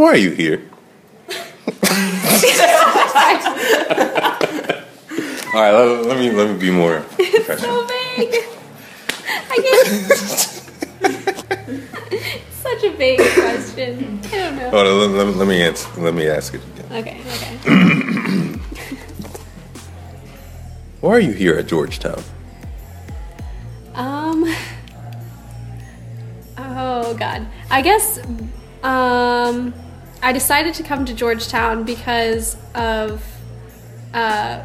Why are you here? All right, let, let me let me be more professional. So vague. I can't. Such a vague question. I don't know. Hold on, let, let, let me answer. Let me ask it again. Okay, okay. Why are you here at Georgetown? Um. Oh God. I guess. Um. I decided to come to Georgetown because of. Uh,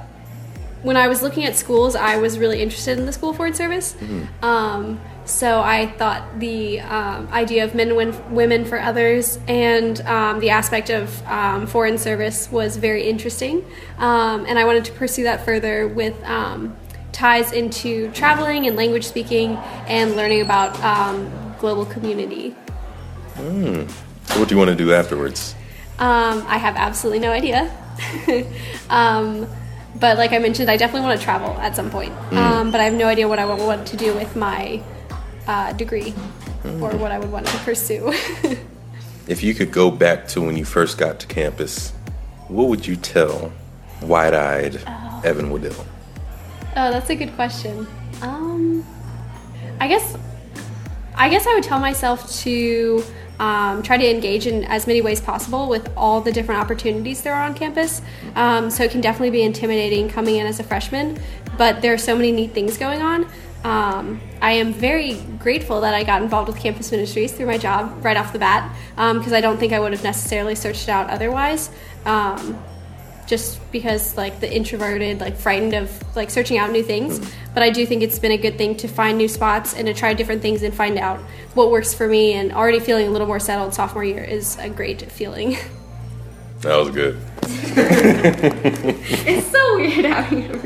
when I was looking at schools, I was really interested in the school foreign service. Um, so I thought the um, idea of men and win- women for others and um, the aspect of um, foreign service was very interesting. Um, and I wanted to pursue that further with um, ties into traveling and language speaking and learning about um, global community. What do you want to do afterwards? Um, I have absolutely no idea. um, but like I mentioned, I definitely want to travel at some point. Um, but I have no idea what I would want to do with my uh, degree or what I would want to pursue. If you could go back to when you first got to campus, what would you tell wide-eyed Evan Woodill? Oh, that's a good question. Um, I guess, I guess I would tell myself to um, try to engage in as many ways possible with all the different opportunities there are on campus. Um, so it can definitely be intimidating coming in as a freshman, but there are so many neat things going on. Um, I am very grateful that I got involved with campus ministries through my job right off the bat because I don't think I would have necessarily searched it out otherwise. Just because like the introverted like frightened of like searching out new things. Hmm. But i do think it's been a good thing to find new spots and to try different things and find out what works for me. And already feeling a little more settled sophomore year is a great feeling. That was good. it's so weird having everyone here